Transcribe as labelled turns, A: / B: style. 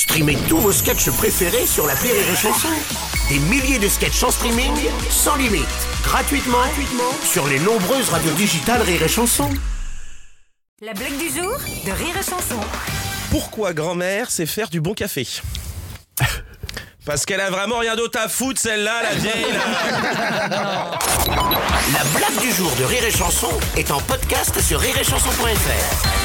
A: Streamez tous vos sketchs préférés sur la Rire et Chanson. Des milliers de sketchs en streaming, sans limite, gratuitement, gratuitement sur les nombreuses radios digitales Rire et Chanson.
B: La blague du jour de Rire et Chanson.
C: Pourquoi grand-mère sait faire du bon café? Parce qu'elle a vraiment rien d'autre à foutre, celle-là, la vieille.
A: La blague du jour de Rire et Chanson est en podcast sur rireetchanson.fr.